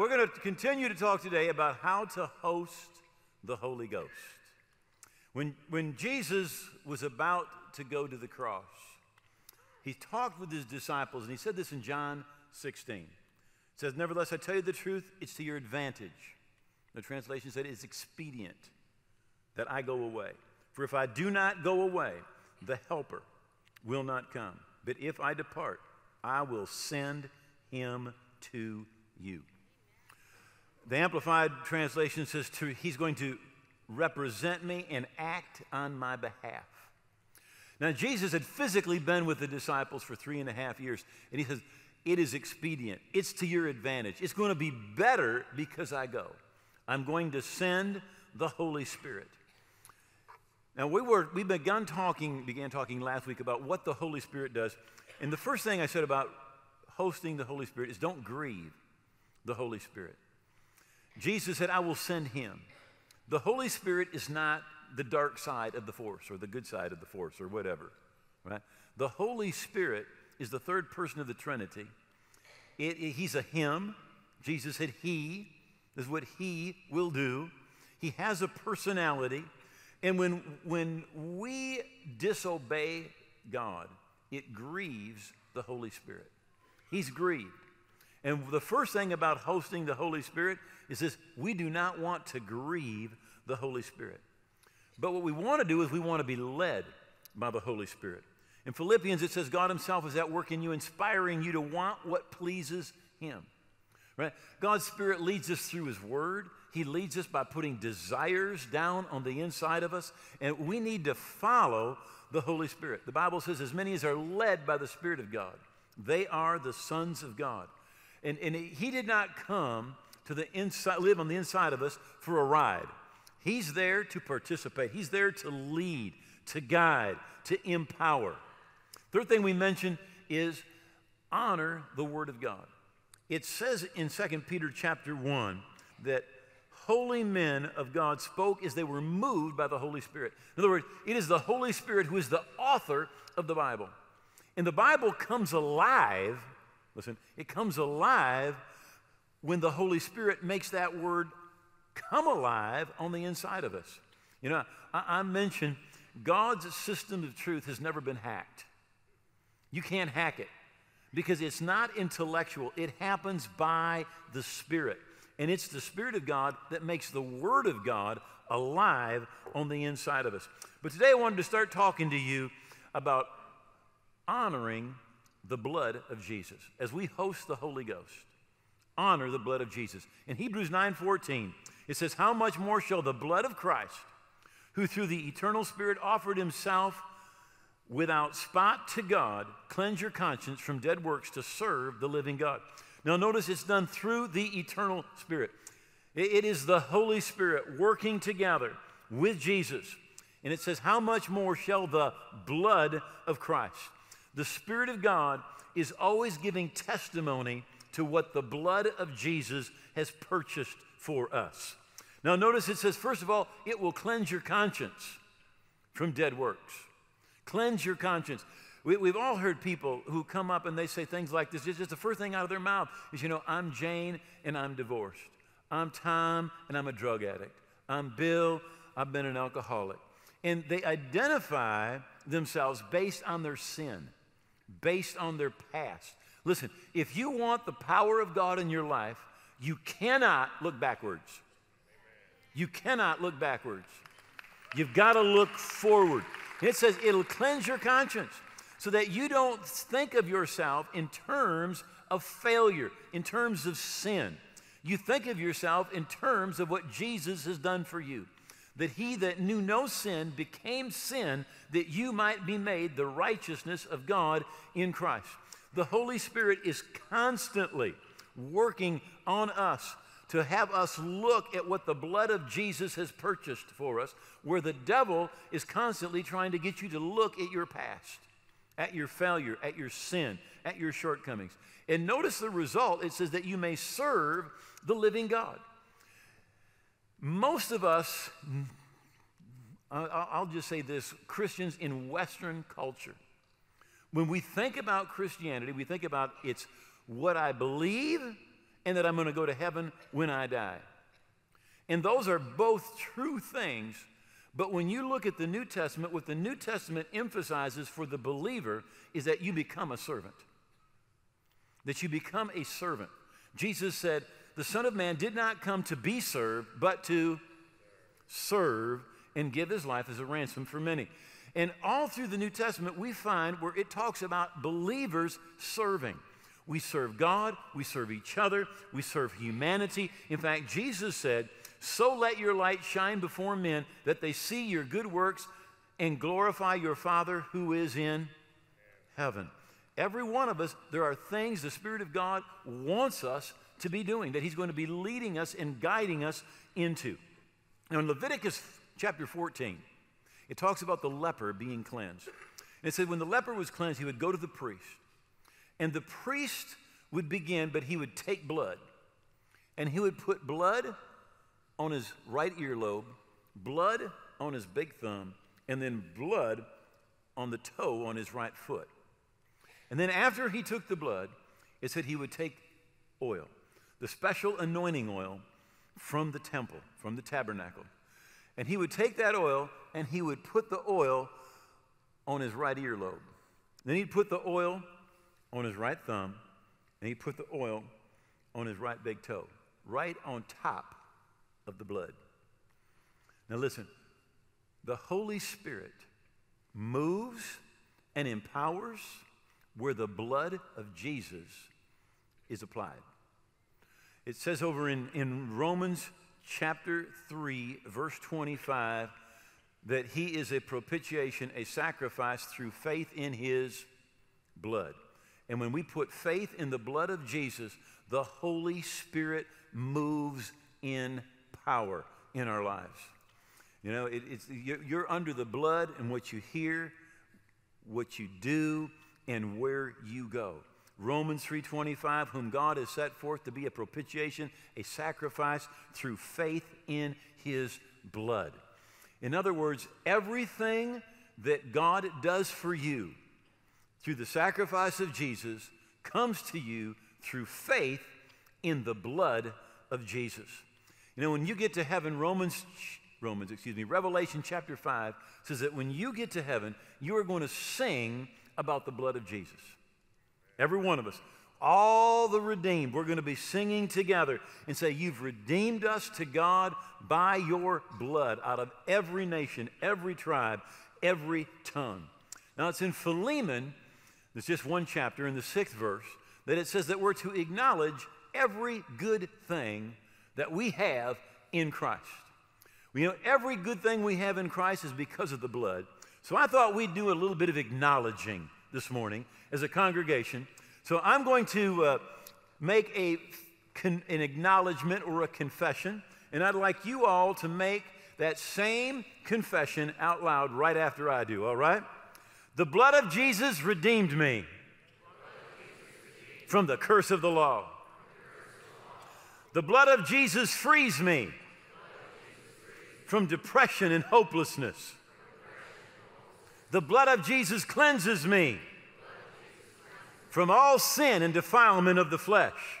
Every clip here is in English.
we're going to continue to talk today about how to host the Holy Ghost. When, when Jesus was about to go to the cross, he talked with his disciples, and he said this in John 16. It says, Nevertheless, I tell you the truth, it's to your advantage. The translation said, It's expedient that I go away. For if I do not go away, the Helper will not come. But if I depart, I will send him to you. The Amplified Translation says, to, He's going to represent me and act on my behalf. Now, Jesus had physically been with the disciples for three and a half years, and he says, It is expedient. It's to your advantage. It's going to be better because I go. I'm going to send the Holy Spirit. Now, we, were, we began talking, began talking last week about what the Holy Spirit does. And the first thing I said about hosting the Holy Spirit is don't grieve the Holy Spirit. Jesus said, I will send him. The Holy Spirit is not the dark side of the force or the good side of the force or whatever, right? The Holy Spirit is the third person of the Trinity. It, it, he's a him. Jesus said, He is what He will do. He has a personality. And when, when we disobey God, it grieves the Holy Spirit. He's grieved. And the first thing about hosting the Holy Spirit is this we do not want to grieve the Holy Spirit. But what we want to do is we want to be led by the Holy Spirit. In Philippians, it says God Himself is at work in you, inspiring you to want what pleases Him. Right? God's Spirit leads us through His Word. He leads us by putting desires down on the inside of us, and we need to follow the Holy Spirit. The Bible says, as many as are led by the Spirit of God, they are the sons of God. And, and He did not come to the inside, live on the inside of us for a ride. He's there to participate, He's there to lead, to guide, to empower. Third thing we mentioned is honor the Word of God. It says in 2 Peter chapter 1 that holy men of God spoke as they were moved by the Holy Spirit. In other words, it is the Holy Spirit who is the author of the Bible. And the Bible comes alive, listen, it comes alive when the Holy Spirit makes that word come alive on the inside of us. You know, I, I mentioned God's system of truth has never been hacked. You can't hack it because it's not intellectual, it happens by the Spirit. And it's the Spirit of God that makes the Word of God alive on the inside of us. But today I wanted to start talking to you about honoring the blood of Jesus as we host the Holy Ghost. Honor the blood of Jesus. In Hebrews 9:14, it says, How much more shall the blood of Christ, who through the eternal Spirit offered himself without spot to God, cleanse your conscience from dead works to serve the living God? Now, notice it's done through the eternal Spirit. It is the Holy Spirit working together with Jesus. And it says, How much more shall the blood of Christ? The Spirit of God is always giving testimony to what the blood of Jesus has purchased for us. Now, notice it says, first of all, it will cleanse your conscience from dead works. Cleanse your conscience. We, have all heard people who come up and they say things like this. It's just the first thing out of their mouth is, you know, I'm Jane and I'm divorced. I'm Tom and I'm a drug addict. I'm Bill, I've been an alcoholic. And they identify themselves based on their sin, based on their past. Listen, if you want the power of God in your life, you cannot look backwards. You cannot look backwards. You've got to look forward. It says it'll cleanse your conscience so that you don't think of yourself in terms of failure, in terms of sin. You think of yourself in terms of what Jesus has done for you. That he that knew no sin became sin that you might be made the righteousness of God in Christ. The Holy Spirit is constantly working on us to have us look at what the blood of Jesus has purchased for us, where the devil is constantly trying to get you to look at your past, at your failure, at your sin, at your shortcomings. And notice the result it says that you may serve the living God. Most of us, I'll just say this Christians in Western culture, when we think about Christianity, we think about it's what I believe and that I'm going to go to heaven when I die. And those are both true things. But when you look at the New Testament, what the New Testament emphasizes for the believer is that you become a servant. That you become a servant. Jesus said, The Son of Man did not come to be served, but to serve and give his life as a ransom for many. And all through the New Testament, we find where it talks about believers serving. We serve God, we serve each other, we serve humanity. In fact, Jesus said, So let your light shine before men that they see your good works and glorify your Father who is in heaven. Every one of us, there are things the Spirit of God wants us to be doing, that He's going to be leading us and guiding us into. Now, in Leviticus chapter 14, it talks about the leper being cleansed. And it said when the leper was cleansed, he would go to the priest. And the priest would begin, but he would take blood. And he would put blood on his right earlobe, blood on his big thumb, and then blood on the toe on his right foot. And then after he took the blood, it said he would take oil, the special anointing oil from the temple, from the tabernacle. And he would take that oil and he would put the oil on his right earlobe. Then he'd put the oil on his right thumb, and he'd put the oil on his right big toe, right on top of the blood. Now listen, the Holy Spirit moves and empowers where the blood of Jesus is applied. It says over in, in Romans chapter 3, verse 25, that he is a propitiation, a sacrifice through faith in his blood. And when we put faith in the blood of Jesus, the Holy Spirit moves in power in our lives. You know, it, it's, you're under the blood and what you hear, what you do, and where you go. Romans 3:25 whom God has set forth to be a propitiation, a sacrifice through faith in his blood. In other words, everything that God does for you through the sacrifice of Jesus comes to you through faith in the blood of Jesus. You know, when you get to heaven, Romans Romans, excuse me, Revelation chapter 5 says that when you get to heaven, you are going to sing about the blood of Jesus. Every one of us. All the redeemed, we're going to be singing together and say, You've redeemed us to God by your blood out of every nation, every tribe, every tongue. Now it's in Philemon, there's just one chapter in the sixth verse, that it says that we're to acknowledge every good thing that we have in Christ. You know, every good thing we have in Christ is because of the blood. So I thought we'd do a little bit of acknowledging this morning as a congregation. So I'm going to uh, make a, an acknowledgement or a confession, and I'd like you all to make that same confession out loud right after I do, all right? The blood of Jesus redeemed me from the curse of the law. The blood of Jesus frees me from depression and hopelessness. The blood of Jesus cleanses me from all sin and defilement of the flesh.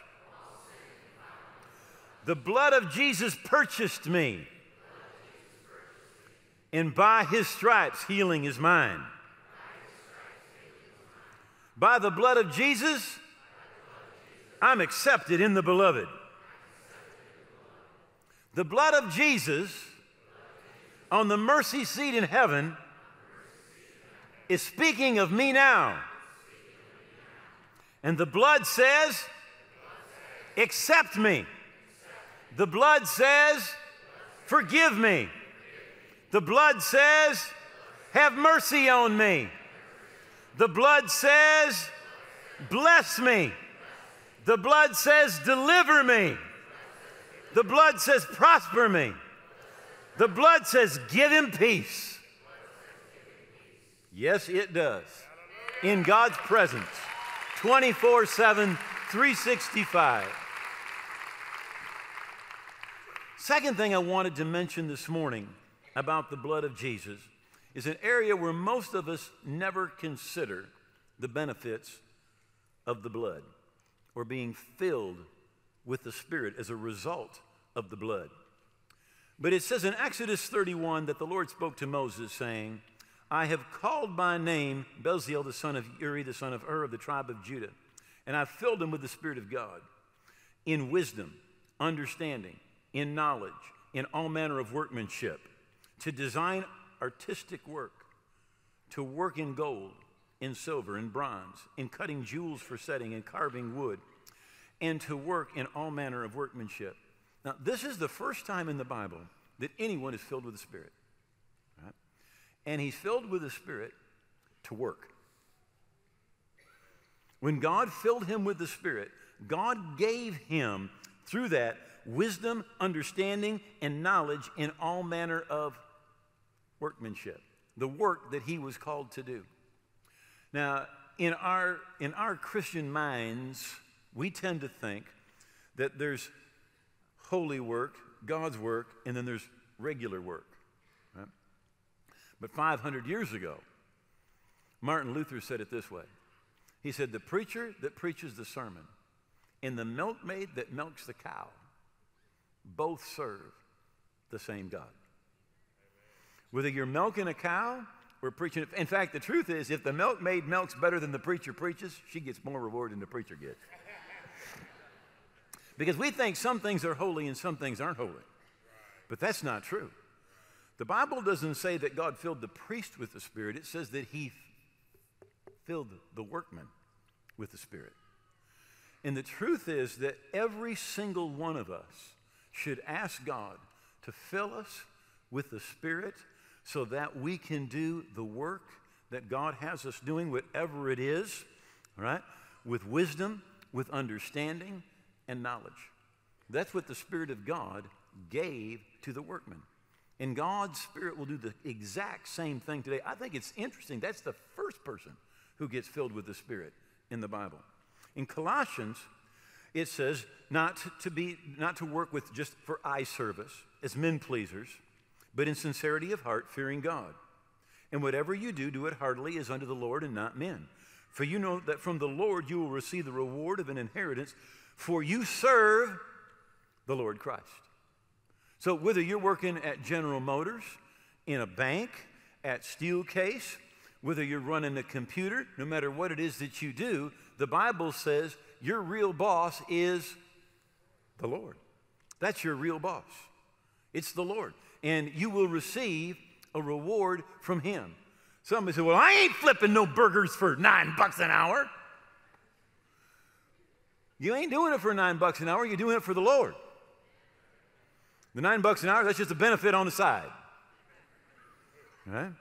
The blood of Jesus purchased me, and by his stripes, healing is mine. By the blood of Jesus, I'm accepted in the beloved. The blood of Jesus on the mercy seat in heaven is speaking of me now. And the blood says, accept me. The blood says, forgive me. The blood says, have mercy on me. The blood says, bless me. The blood says, deliver me. The blood says, prosper me. The blood says, give him peace. Yes, it does. In God's presence, 24 7, 365. Second thing I wanted to mention this morning about the blood of Jesus is an area where most of us never consider the benefits of the blood or being filled with the Spirit as a result of the blood. But it says in Exodus 31 that the Lord spoke to Moses, saying, I have called by name Bezalel, the son of Uri, the son of Hur, of the tribe of Judah, and I've filled him with the Spirit of God, in wisdom, understanding, in knowledge, in all manner of workmanship, to design artistic work, to work in gold, in silver, in bronze, in cutting jewels for setting, and carving wood, and to work in all manner of workmanship. Now, this is the first time in the Bible that anyone is filled with the Spirit. And he's filled with the Spirit to work. When God filled him with the Spirit, God gave him, through that, wisdom, understanding, and knowledge in all manner of workmanship, the work that he was called to do. Now, in our, in our Christian minds, we tend to think that there's holy work, God's work, and then there's regular work. But 500 years ago, Martin Luther said it this way He said, The preacher that preaches the sermon and the milkmaid that milks the cow both serve the same God. Whether you're milking a cow or preaching, in fact, the truth is, if the milkmaid milks better than the preacher preaches, she gets more reward than the preacher gets. Because we think some things are holy and some things aren't holy. But that's not true. The Bible doesn't say that God filled the priest with the Spirit, it says that he filled the workman with the Spirit. And the truth is that every single one of us should ask God to fill us with the Spirit so that we can do the work that God has us doing, whatever it is, right, with wisdom, with understanding, and knowledge. That's what the Spirit of God gave to the workman. And God's Spirit will do the exact same thing today. I think it's interesting. That's the first person who gets filled with the Spirit in the Bible. In Colossians, it says not to be not to work with just for eye service as men pleasers, but in sincerity of heart, fearing God. And whatever you do, do it heartily as unto the Lord and not men. For you know that from the Lord you will receive the reward of an inheritance for you serve the Lord Christ. So, whether you're working at General Motors, in a bank, at Steelcase, whether you're running a computer, no matter what it is that you do, the Bible says your real boss is the Lord. That's your real boss. It's the Lord. And you will receive a reward from Him. Somebody said, Well, I ain't flipping no burgers for nine bucks an hour. You ain't doing it for nine bucks an hour, you're doing it for the Lord. The nine bucks an hour, that's just a benefit on the side. Right?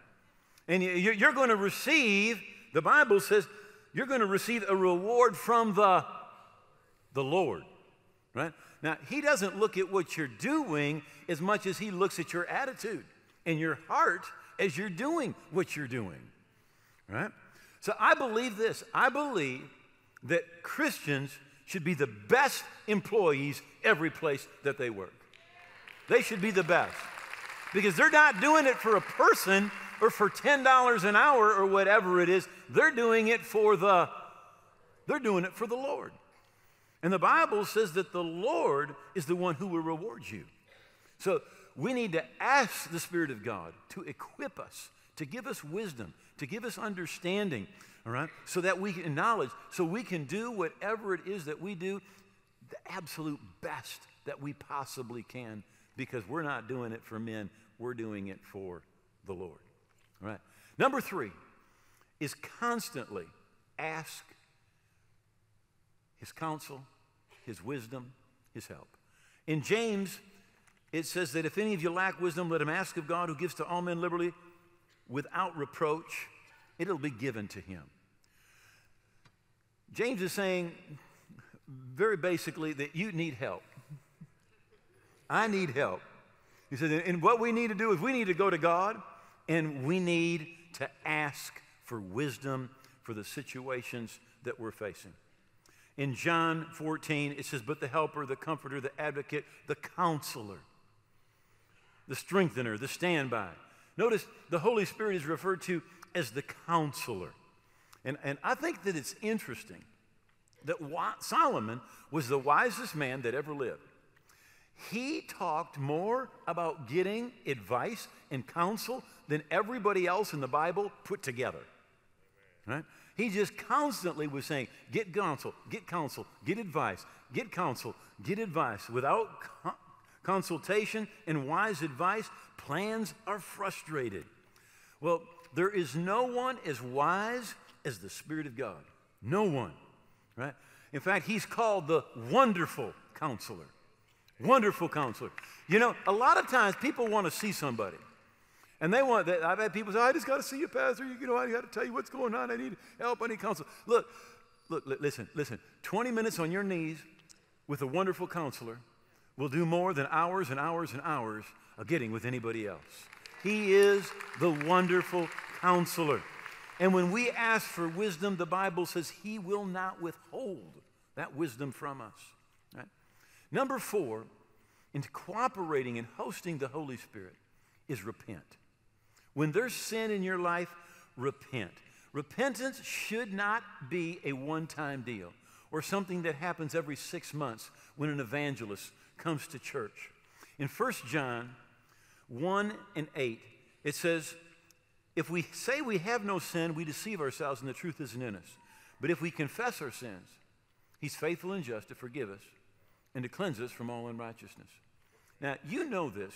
And you're going to receive, the Bible says, you're going to receive a reward from the, the Lord. Right? Now, He doesn't look at what you're doing as much as He looks at your attitude and your heart as you're doing what you're doing. Right? So I believe this. I believe that Christians should be the best employees every place that they work. They should be the best because they're not doing it for a person or for $10 an hour or whatever it is. They're doing it for the they're doing it for the Lord. And the Bible says that the Lord is the one who will reward you. So we need to ask the Spirit of God to equip us, to give us wisdom, to give us understanding, all right? So that we can knowledge, so we can do whatever it is that we do the absolute best that we possibly can because we're not doing it for men, we're doing it for the Lord. All right? Number three is constantly ask his counsel, his wisdom, his help. In James, it says that if any of you lack wisdom, let him ask of God who gives to all men liberally without reproach, it'll be given to him. James is saying very basically that you need help. I need help. He said, and what we need to do is we need to go to God and we need to ask for wisdom for the situations that we're facing. In John 14, it says, But the helper, the comforter, the advocate, the counselor, the strengthener, the standby. Notice the Holy Spirit is referred to as the counselor. And, and I think that it's interesting that Solomon was the wisest man that ever lived. He talked more about getting advice and counsel than everybody else in the Bible put together. Right? He just constantly was saying, get counsel, get counsel, get advice, get counsel, get advice. Without co- consultation and wise advice, plans are frustrated. Well, there is no one as wise as the Spirit of God. No one, right? In fact, he's called the wonderful counselor. Wonderful counselor. You know, a lot of times people want to see somebody. And they want that. I've had people say, I just got to see you, Pastor. You know, I got to tell you what's going on. I need help. I need counsel. Look, look, listen, listen. 20 minutes on your knees with a wonderful counselor will do more than hours and hours and hours of getting with anybody else. He is the wonderful counselor. And when we ask for wisdom, the Bible says he will not withhold that wisdom from us. Number four, in cooperating and hosting the Holy Spirit, is repent. When there's sin in your life, repent. Repentance should not be a one time deal or something that happens every six months when an evangelist comes to church. In 1 John 1 and 8, it says, If we say we have no sin, we deceive ourselves and the truth isn't in us. But if we confess our sins, He's faithful and just to forgive us and to cleanse us from all unrighteousness. Now, you know this.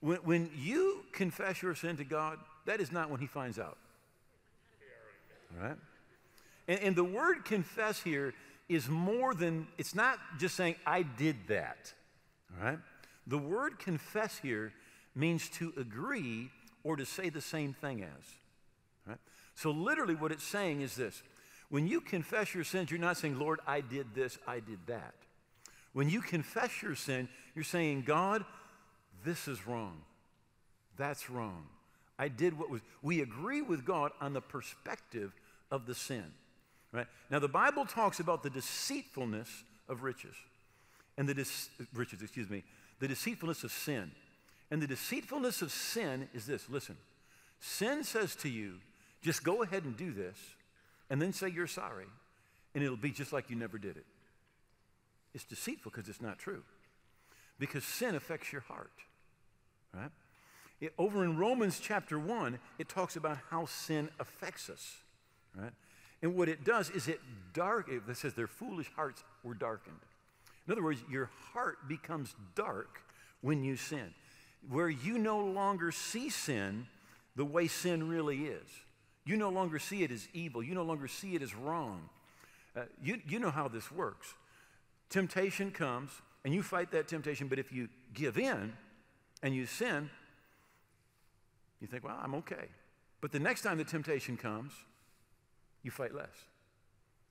When, when you confess your sin to God, that is not when He finds out. All right? And, and the word confess here is more than, it's not just saying, I did that. All right? The word confess here means to agree or to say the same thing as. All right? So, literally, what it's saying is this when you confess your sins, you're not saying, Lord, I did this, I did that. When you confess your sin, you're saying, God, this is wrong. That's wrong. I did what was. We agree with God on the perspective of the sin. Right? Now, the Bible talks about the deceitfulness of riches and the riches, excuse me, the deceitfulness of sin. And the deceitfulness of sin is this listen, sin says to you, just go ahead and do this, and then say you're sorry, and it'll be just like you never did it. It's deceitful because it's not true. Because sin affects your heart, right? It, over in Romans chapter 1, it talks about how sin affects us, right? And what it does is it dark, it says their foolish hearts were darkened. In other words, your heart becomes dark when you sin, where you no longer see sin the way sin really is. You no longer see it as evil. You no longer see it as wrong. Uh, you, you know how this works. Temptation comes, and you fight that temptation, but if you give in and you sin, you think, well, I'm okay. But the next time the temptation comes, you fight less.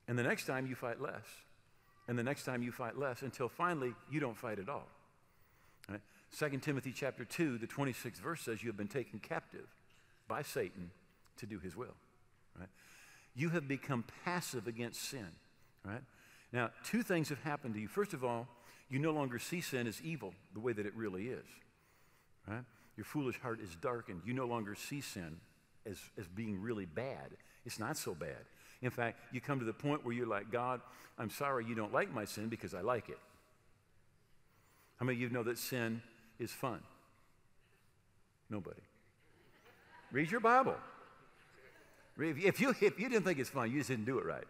And the next time you fight less. And the next time you fight less until finally you don't fight at all. Right? 2 Timothy chapter 2, the 26th verse says, You have been taken captive by Satan to do his will. Right? You have become passive against sin. Right? Now, two things have happened to you. First of all, you no longer see sin as evil the way that it really is. Right? Your foolish heart is darkened. You no longer see sin as, as being really bad. It's not so bad. In fact, you come to the point where you're like, God, I'm sorry you don't like my sin because I like it. How many of you know that sin is fun? Nobody. Read your Bible. If you, if you didn't think it's fun, you just didn't do it right.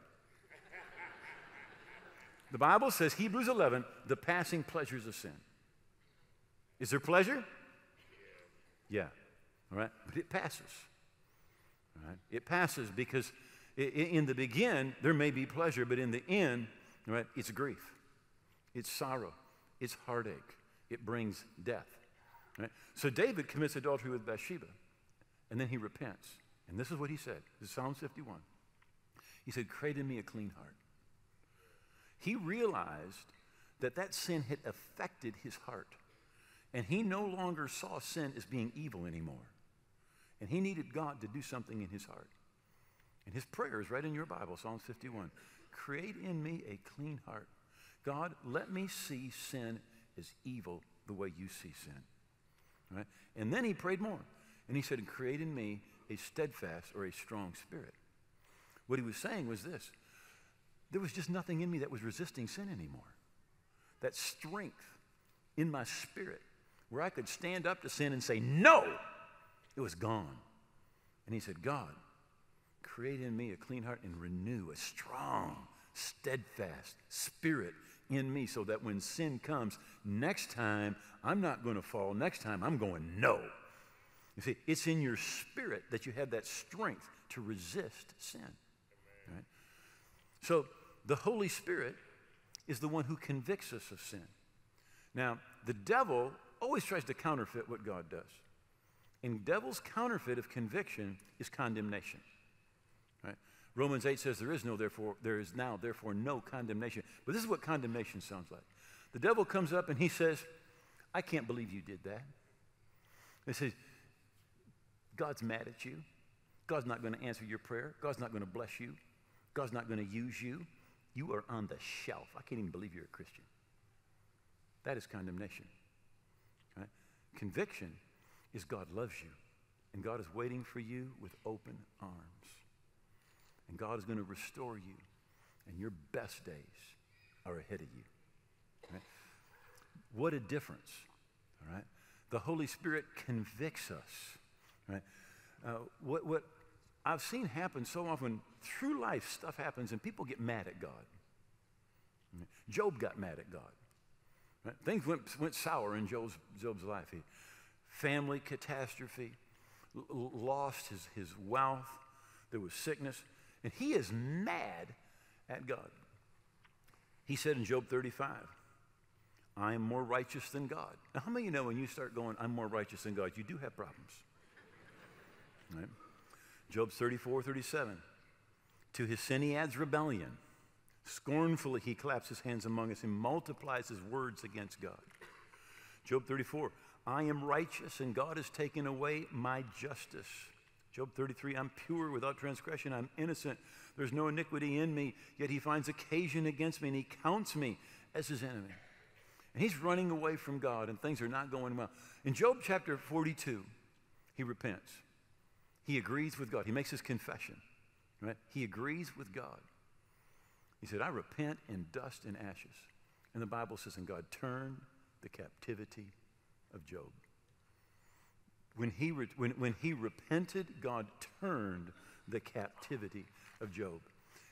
The Bible says, Hebrews 11, the passing pleasures of sin. Is there pleasure? Yeah. All right? But it passes. All right? It passes because in the begin, there may be pleasure, but in the end, right, it's grief, it's sorrow, it's heartache, it brings death. Right? So David commits adultery with Bathsheba, and then he repents. And this is what he said. This is Psalm 51. He said, Create in me a clean heart. He realized that that sin had affected his heart. And he no longer saw sin as being evil anymore. And he needed God to do something in his heart. And his prayer is right in your Bible, Psalms 51. Create in me a clean heart. God, let me see sin as evil the way you see sin. Right? And then he prayed more. And he said, Create in me a steadfast or a strong spirit. What he was saying was this there was just nothing in me that was resisting sin anymore. That strength in my spirit where I could stand up to sin and say, No, it was gone. And he said, God, create in me a clean heart and renew a strong, steadfast spirit in me so that when sin comes, next time I'm not going to fall. Next time I'm going, No. You see, it's in your spirit that you have that strength to resist sin. Right? So the Holy Spirit is the one who convicts us of sin. Now, the devil always tries to counterfeit what God does. And devil's counterfeit of conviction is condemnation. Right? Romans 8 says there is no therefore there is now therefore no condemnation. But this is what condemnation sounds like. The devil comes up and he says, I can't believe you did that. He says, God's mad at you. God's not going to answer your prayer. God's not going to bless you. God's not going to use you. You are on the shelf. I can't even believe you're a Christian. That is condemnation. Right? Conviction is God loves you, and God is waiting for you with open arms. And God is going to restore you, and your best days are ahead of you. Right? What a difference. All right? The Holy Spirit convicts us. Right? Uh, what, what I've seen happen so often through life, stuff happens and people get mad at God. Job got mad at God. Right? Things went, went sour in Job's, Job's life. He, family catastrophe, lost his, his wealth, there was sickness, and he is mad at God. He said in Job 35, I am more righteous than God. Now, how many of you know when you start going, I'm more righteous than God, you do have problems? Right? Job 34, 37. To adds rebellion. Scornfully he claps his hands among us and multiplies his words against God. Job 34, I am righteous and God has taken away my justice. Job 33, I'm pure without transgression. I'm innocent. There's no iniquity in me, yet he finds occasion against me and he counts me as his enemy. And he's running away from God and things are not going well. In Job chapter 42, he repents. He agrees with God. He makes his confession, right? He agrees with God. He said, I repent in dust and ashes. And the Bible says, and God turned the captivity of Job. When he, re- when, when he repented, God turned the captivity of Job.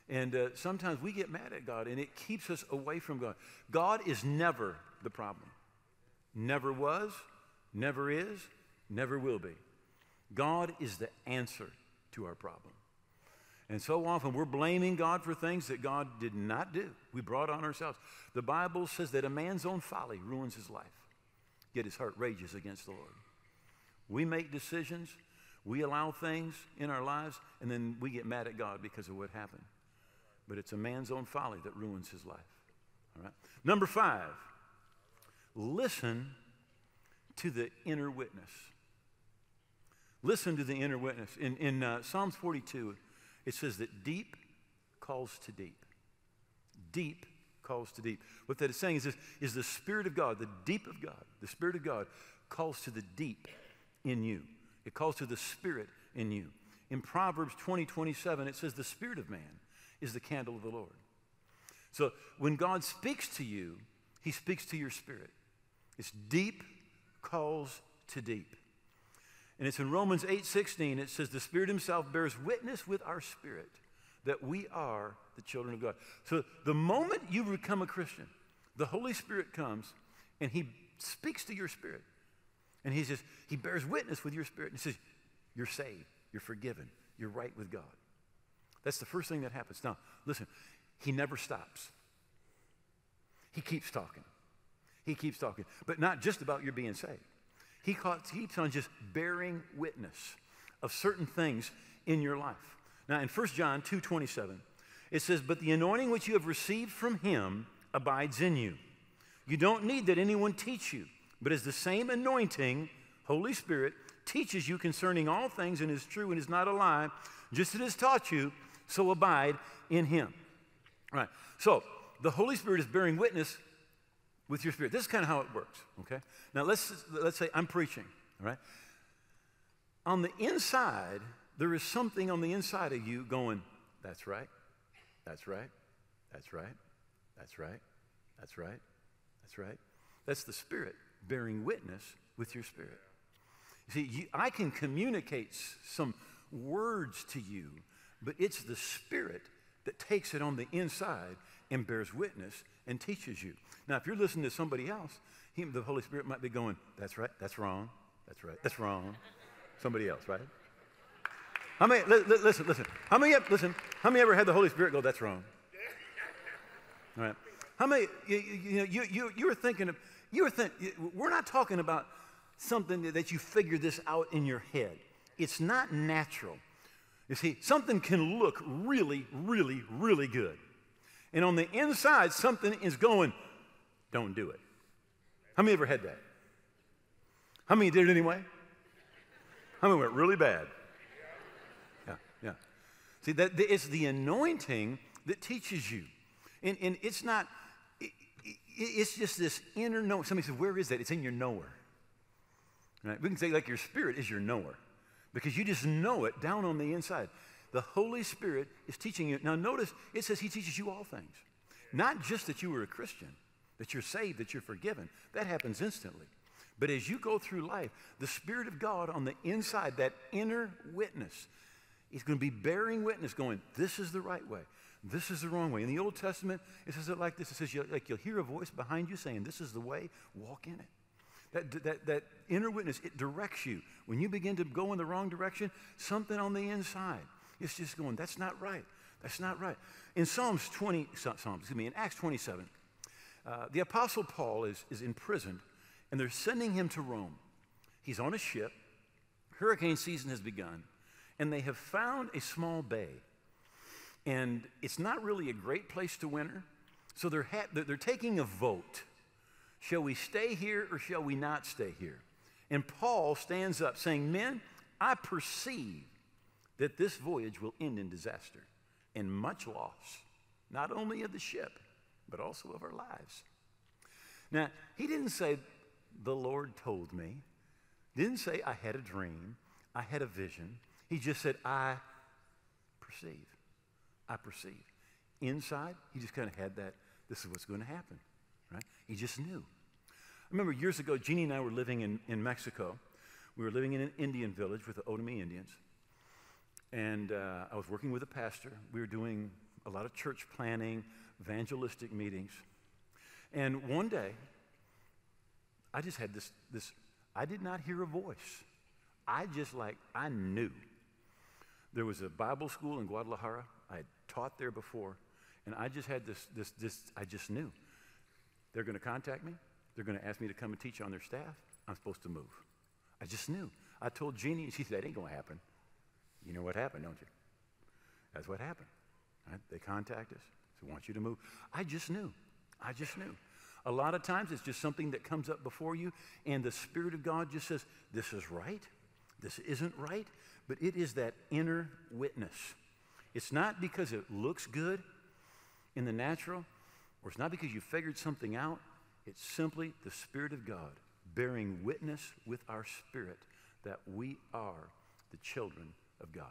And uh, sometimes we get mad at God and it keeps us away from God. God is never the problem. Never was, never is, never will be. God is the answer to our problem. And so often we're blaming God for things that God did not do. We brought on ourselves. The Bible says that a man's own folly ruins his life, yet his heart rages against the Lord. We make decisions, we allow things in our lives, and then we get mad at God because of what happened. But it's a man's own folly that ruins his life. All right? Number five, listen to the inner witness. Listen to the inner witness. In, in uh, Psalms 42, it says that deep calls to deep. Deep calls to deep. What that is saying is this is the Spirit of God, the deep of God, the Spirit of God calls to the deep in you. It calls to the Spirit in you. In Proverbs 20, 27, it says, The Spirit of man is the candle of the Lord. So when God speaks to you, he speaks to your spirit. It's deep calls to deep. And it's in Romans 8:16 it says the Spirit himself bears witness with our spirit that we are the children of God. So the moment you become a Christian, the Holy Spirit comes and he speaks to your spirit. And he says he bears witness with your spirit and he says you're saved, you're forgiven, you're right with God. That's the first thing that happens. Now, listen, he never stops. He keeps talking. He keeps talking, but not just about your being saved. He keeps on just bearing witness of certain things in your life. Now, in 1 John 2 27, it says, But the anointing which you have received from him abides in you. You don't need that anyone teach you, but as the same anointing, Holy Spirit, teaches you concerning all things and is true and is not a lie, just as it has taught you, so abide in him. All right. So the Holy Spirit is bearing witness with your spirit. This is kind of how it works, okay? Now let's let's say I'm preaching, all right? On the inside, there is something on the inside of you going, that's right. That's right. That's right. That's right. That's right. That's right. That's the Spirit bearing witness with your spirit. See, you, I can communicate some words to you, but it's the Spirit that takes it on the inside and bears witness and teaches you. Now, if you're listening to somebody else, he, the Holy Spirit might be going, That's right, that's wrong, that's right, that's wrong. Somebody else, right? How many, li, li, listen, listen, how many, listen, how many ever had the Holy Spirit go, That's wrong? All right. How many, you, you, you, you, you were thinking of, you were thinking, we're not talking about something that you figure this out in your head. It's not natural. You see, something can look really, really, really good. And on the inside, something is going, don't do it. How many ever had that? How many did it anyway? How many went really bad? Yeah, yeah. See, that it's the anointing that teaches you. And, and it's not, it, it, it's just this inner knowing. Somebody says, Where is that? It's in your knower. Right? We can say, like, your spirit is your knower because you just know it down on the inside. The Holy Spirit is teaching you. Now, notice it says He teaches you all things. Not just that you were a Christian, that you're saved, that you're forgiven. That happens instantly. But as you go through life, the Spirit of God on the inside, that inner witness, is going to be bearing witness, going, This is the right way. This is the wrong way. In the Old Testament, it says it like this. It says, you, like you'll hear a voice behind you saying, This is the way, walk in it. That, that, that inner witness, it directs you. When you begin to go in the wrong direction, something on the inside is just going, that's not right. That's not right. In Psalms 20, Psalms, excuse me, in Acts 27, uh, the Apostle Paul is, is imprisoned and they're sending him to Rome. He's on a ship, hurricane season has begun, and they have found a small bay. And it's not really a great place to winter, so they're, ha- they're taking a vote. Shall we stay here or shall we not stay here? And Paul stands up saying, Men, I perceive that this voyage will end in disaster and much loss, not only of the ship, but also of our lives. Now, he didn't say, The Lord told me. Didn't say, I had a dream. I had a vision. He just said, I perceive. I perceive. Inside, he just kind of had that, this is what's going to happen? He just knew. I remember years ago, Jeannie and I were living in, in Mexico. We were living in an Indian village with the Otomi Indians. And uh, I was working with a pastor. We were doing a lot of church planning, evangelistic meetings. And one day, I just had this, this I did not hear a voice. I just like, I knew. There was a Bible school in Guadalajara. I had taught there before. And I just had this, this, this I just knew. They're going to contact me. They're going to ask me to come and teach on their staff. I'm supposed to move. I just knew. I told Jeannie, and she said, That ain't going to happen. You know what happened, don't you? That's what happened. Right? They contact us. They want you to move. I just knew. I just knew. A lot of times it's just something that comes up before you, and the Spirit of God just says, This is right. This isn't right. But it is that inner witness. It's not because it looks good in the natural, or it's not because you figured something out, it's simply the Spirit of God bearing witness with our spirit that we are the children of God.